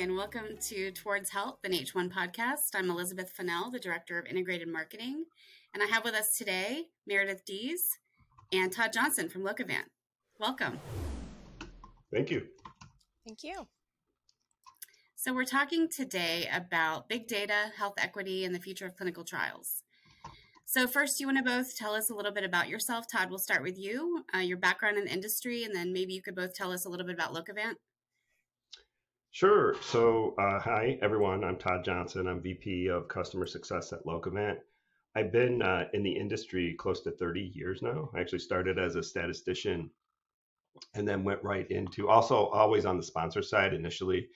and welcome to Towards Health, an H1 podcast. I'm Elizabeth Fennell, the Director of Integrated Marketing, and I have with us today Meredith Dees and Todd Johnson from Lokavant. Welcome. Thank you. Thank you. So, we're talking today about big data, health equity, and the future of clinical trials. So, first, you want to both tell us a little bit about yourself. Todd, we'll start with you, uh, your background in the industry, and then maybe you could both tell us a little bit about Lokavant. Sure. So, uh, hi, everyone. I'm Todd Johnson. I'm VP of Customer Success at Lokavant. I've been uh, in the industry close to 30 years now. I actually started as a statistician and then went right into also always on the sponsor side initially.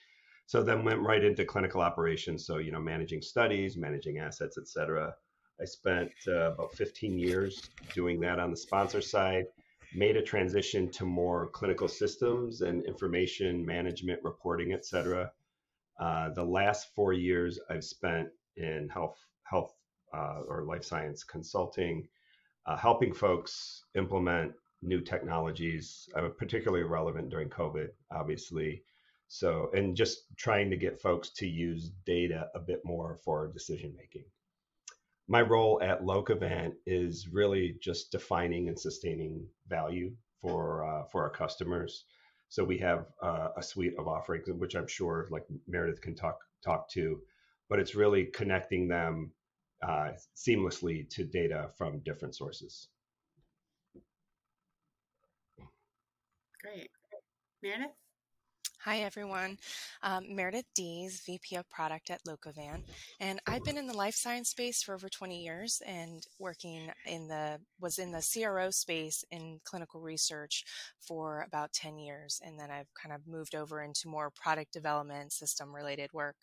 So then went right into clinical operations. So, you know, managing studies, managing assets, et cetera. I spent uh, about 15 years doing that on the sponsor side made a transition to more clinical systems and information management, reporting, et cetera. Uh, the last four years I've spent in health, health uh, or life science consulting, uh, helping folks implement new technologies, particularly relevant during COVID, obviously. So, and just trying to get folks to use data a bit more for decision making my role at Lokavant is really just defining and sustaining value for uh, for our customers. So we have uh, a suite of offerings, which I'm sure like Meredith can talk talk to, but it's really connecting them uh, seamlessly to data from different sources. Great, Meredith. Hi, everyone. Um, Meredith Dees, VP of Product at Lokavant. And I've been in the life science space for over 20 years and working in the, was in the CRO space in clinical research for about 10 years. And then I've kind of moved over into more product development, system related work.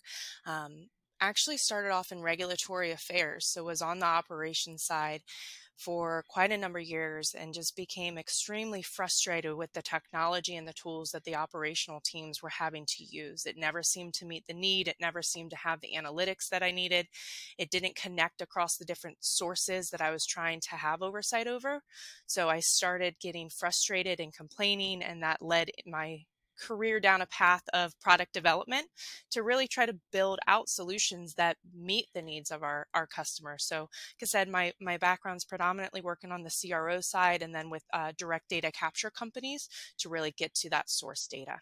Um, actually started off in regulatory affairs, so was on the operations side for quite a number of years and just became extremely frustrated with the technology and the tools that the operational teams were having to use. It never seemed to meet the need. It never seemed to have the analytics that I needed. It didn't connect across the different sources that I was trying to have oversight over. So I started getting frustrated and complaining, and that led my career down a path of product development to really try to build out solutions that meet the needs of our, our customers. So, like I said, my, my background's predominantly working on the CRO side and then with uh, direct data capture companies to really get to that source data.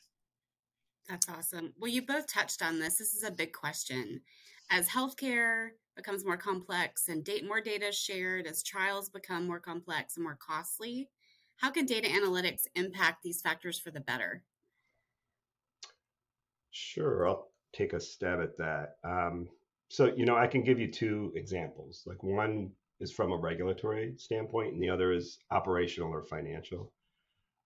That's awesome. Well, you both touched on this. This is a big question. As healthcare becomes more complex and date, more data shared, as trials become more complex and more costly, how can data analytics impact these factors for the better? Sure, I'll take a stab at that. Um, so, you know, I can give you two examples. Like one is from a regulatory standpoint, and the other is operational or financial.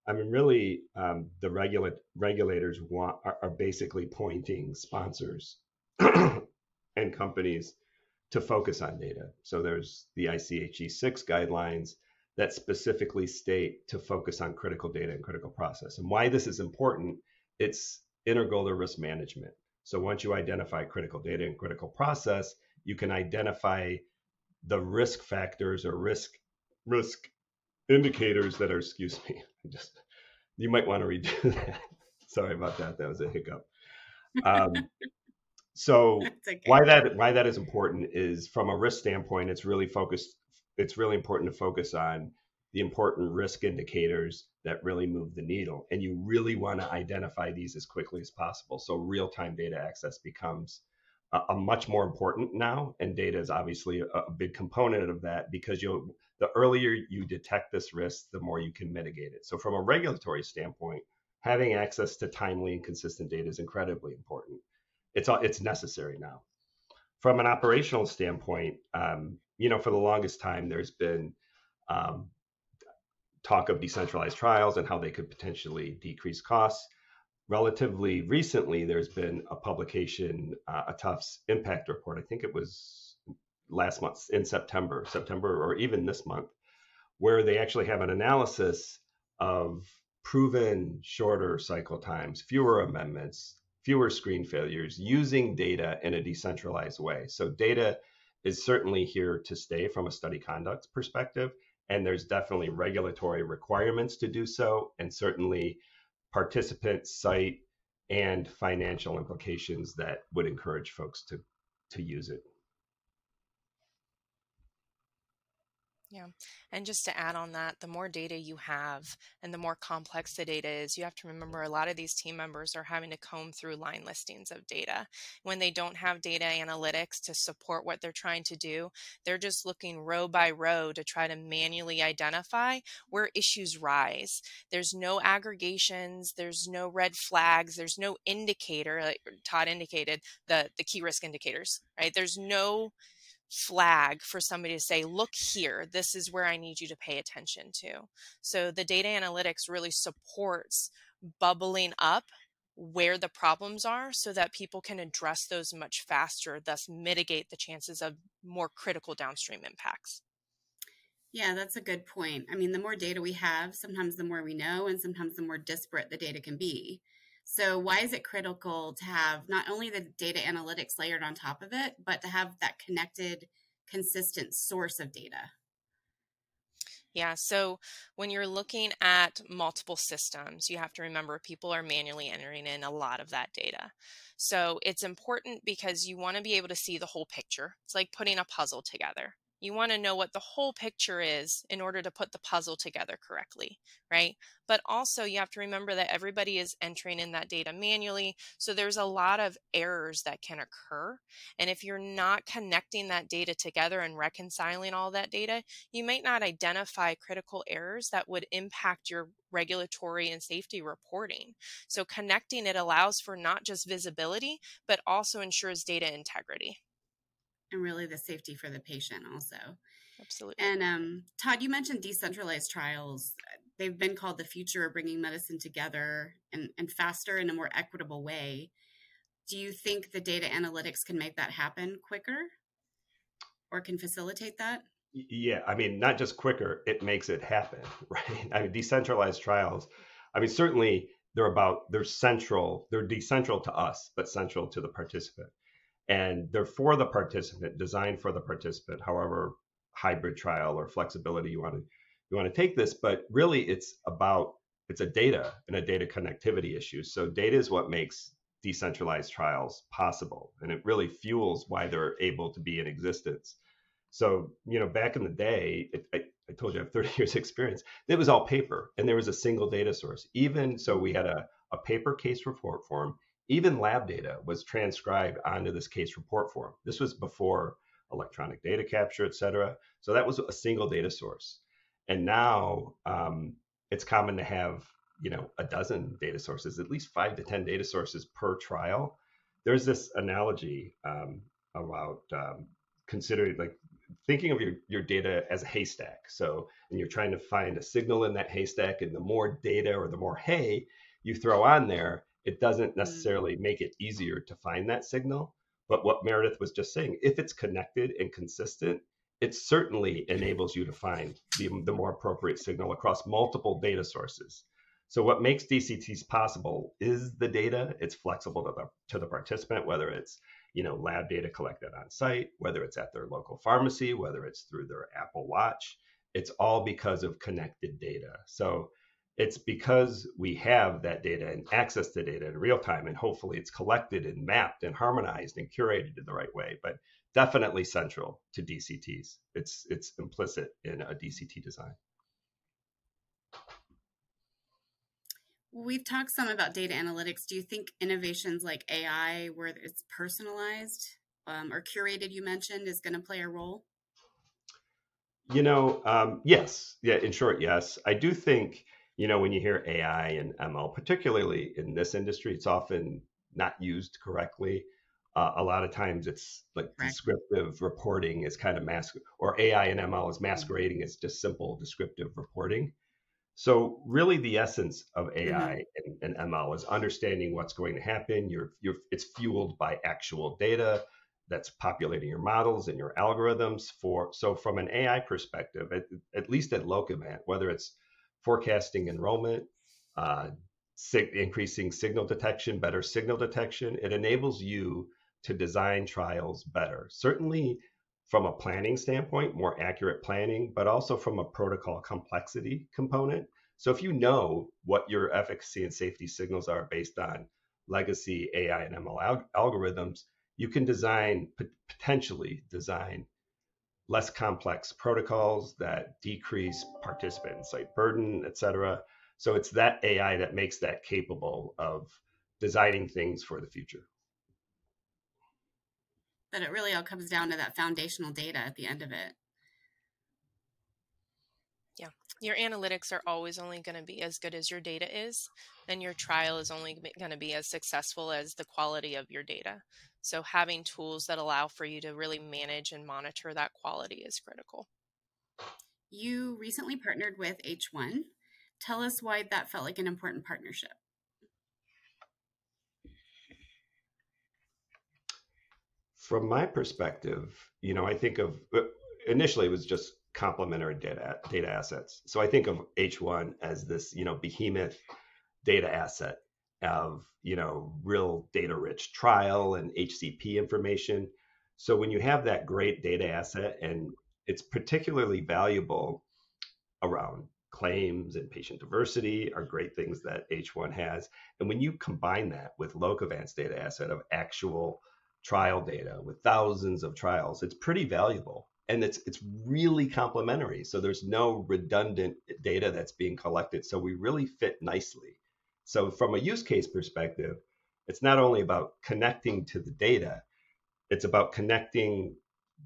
I mean, really, um, the regula- regulators want are, are basically pointing sponsors and companies to focus on data. So there's the ICH E6 guidelines that specifically state to focus on critical data and critical process. And why this is important, it's integral to risk management. So once you identify critical data and critical process, you can identify the risk factors or risk risk indicators that are excuse me just you might want to redo that sorry about that that was a hiccup um, so okay. why that why that is important is from a risk standpoint it's really focused it's really important to focus on the important risk indicators that really move the needle. And you really want to identify these as quickly as possible. So real time data access becomes a, a, much more important now. And data is obviously a, a big component of that because you the earlier you detect this risk, the more you can mitigate it. So from a regulatory standpoint, having access to timely and consistent data is incredibly important. It's it's necessary now. From an operational standpoint, um, you know, for the longest time, there's been um, talk of decentralized trials and how they could potentially decrease costs. Relatively recently, there's been a publication, uh, a Tufts impact report. I think it was last month in September, September, or even this month, where they actually have an analysis of proven shorter cycle times, fewer amendments, fewer screen failures using data in a decentralized way. So, data is certainly here to stay from a study conduct perspective. And there's definitely regulatory requirements to do so, and certainly participant, site, and financial implications that would encourage folks to, to use it. Yeah. And just to add on that, the more data you have and the more complex the data is, you have to remember a lot of these team members are having to comb through line listings of data. When they don't have data analytics to support what they're trying to do, they're just looking row by row to try to manually identify where issues rise. There's no aggregations, there's no red flags, there's no indicator, like Todd indicated, the, the key risk indicators, right? There's no flag for somebody to say, look here, this is where I need you to pay attention to. So the data analytics really supports bubbling up where the problems are so that people can address those much faster, thus mitigate the chances of more critical downstream impacts. Yeah, that's a good point. I mean, the more data we have, sometimes the more we know, and sometimes the more disparate the data can be. So, why is it critical to have not only the data analytics layered on top of it, but to have that connected, consistent source of data? Yeah, so when you're looking at multiple systems, you have to remember people are manually entering in a lot of that data. So it's important because you want to be able to see the whole picture. It's like putting a puzzle together. You want to know what the whole picture is in order to put the puzzle together correctly, right? But also, you have to remember that everybody is entering in that data manually. So there's a lot of errors that can occur. And if you're not connecting that data together and reconciling all that data, you might not identify critical errors that would impact your regulatory and safety reporting. So connecting it allows for not just visibility, but also ensures data integrity and really the safety for the patient also. Absolutely. And um, Todd, you mentioned decentralized trials. They've been called the future of bringing medicine together and, and faster in a more equitable way. Do you think the data analytics can make that happen quicker or can facilitate that? Yeah, I mean, not just quicker, it makes it happen, right? I mean, decentralized trials, I mean, certainly they're about, they're central, they're decentral to us, but central to the participant and they're for the participant, designed for the participant, however hybrid trial or flexibility you want to you want to take this. But really, it's about it's a data and a data connectivity issue. So data is what makes decentralized trials possible, and it really fuels why they're able to be in existence. So you know, back in the day, it, I, I told you I have 30 years experience. It was all paper, and there was a single data source. Even so, we had a a paper case report form even lab data was transcribed onto this case report form. This was before electronic data capture, et cetera. So that was a single data source. And now um, it's common to have, you know, a dozen data sources, at least five to 10 data sources per trial. There's this analogy um, about um, considering like thinking of your, your data as a haystack. So, and you're trying to find a signal in that haystack, and the more data or the more hay you throw on there, it doesn't mm. necessarily make it easier to find that signal. But what Meredith was just saying, if it's connected and consistent, it certainly enables you to find the, the more appropriate signal across multiple data sources. So what makes DCTs possible is the data. It's flexible to the, to the participant, whether it's you know lab data collected on site, whether it's at their local pharmacy, whether it's through their Apple Watch. It's all because of connected data. So it's because we have that data and access to data in real time and hopefully it's collected and mapped and harmonized and curated in the right way but definitely central to dcts it's it's implicit in a dct design. We've talked some about data analytics. Do you think innovations like ai where it's personalized um, or curated you mentioned is going to play a role? You know um, yes. Yeah in short yes. I do think you know, when you hear AI and ML, particularly in this industry, it's often not used correctly. Uh, a lot of times it's like right. descriptive reporting is kind of mask or AI and ML is masquerading as just simple descriptive reporting. So really the essence of AI mm-hmm. and, and, ML is understanding what's going to happen. You're, you're, it's fueled by actual data that's populating your models and your algorithms for, so from an AI perspective, at, at least at Lokavant, whether it's forecasting enrollment, uh, sig- increasing signal detection, better signal detection. It enables you to design trials better. Certainly, from a planning standpoint, more accurate planning, but also from a protocol complexity component. So if you know what your efficacy and safety signals are based on legacy AI and ML al- algorithms, you can design potentially design less complex protocols that decrease participant site burden, et cetera. So it's that AI that makes that capable of designing things for the future. But it really all comes down to that foundational data at the end of it. Yeah. Your analytics are always only going to be as good as your data is, and your trial is only going to be as successful as the quality of your data. So, having tools that allow for you to really manage and monitor that quality is critical. You recently partnered with H1. Tell us why that felt like an important partnership. From my perspective, you know, I think of uh, initially it was just complementary data data assets. So I think of H1 as this, you know, behemoth data asset of, you know, real data rich trial and HCP information. So when you have that great data asset and it's particularly valuable around claims and patient diversity are great things that H1 has. And when you combine that with Lokavant's data asset of actual trial data with thousands of trials, it's pretty valuable and it's it's really complementary. So there's no redundant data that's being collected. So we really fit nicely. So from a use case perspective, it's not only about connecting to the data, it's about connecting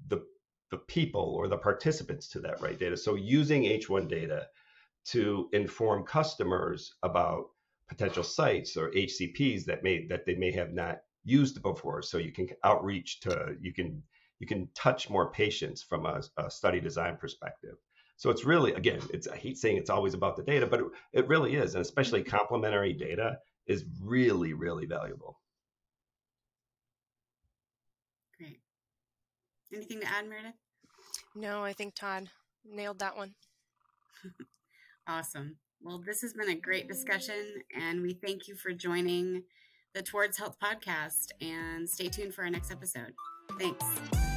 the the people or the participants to that right data. So using H1 data to inform customers about potential sites or HCPs that may that they may have not used before. So you can outreach to you can you can touch more patients from a, a study design perspective. So it's really, again, it's I hate saying it's always about the data, but it, it really is, and especially mm-hmm. complementary data is really, really valuable. Great. Anything to add, Meredith? No, I think Todd nailed that one. awesome. Well, this has been a great discussion, and we thank you for joining the Towards Health podcast. And stay tuned for our next episode. Thanks.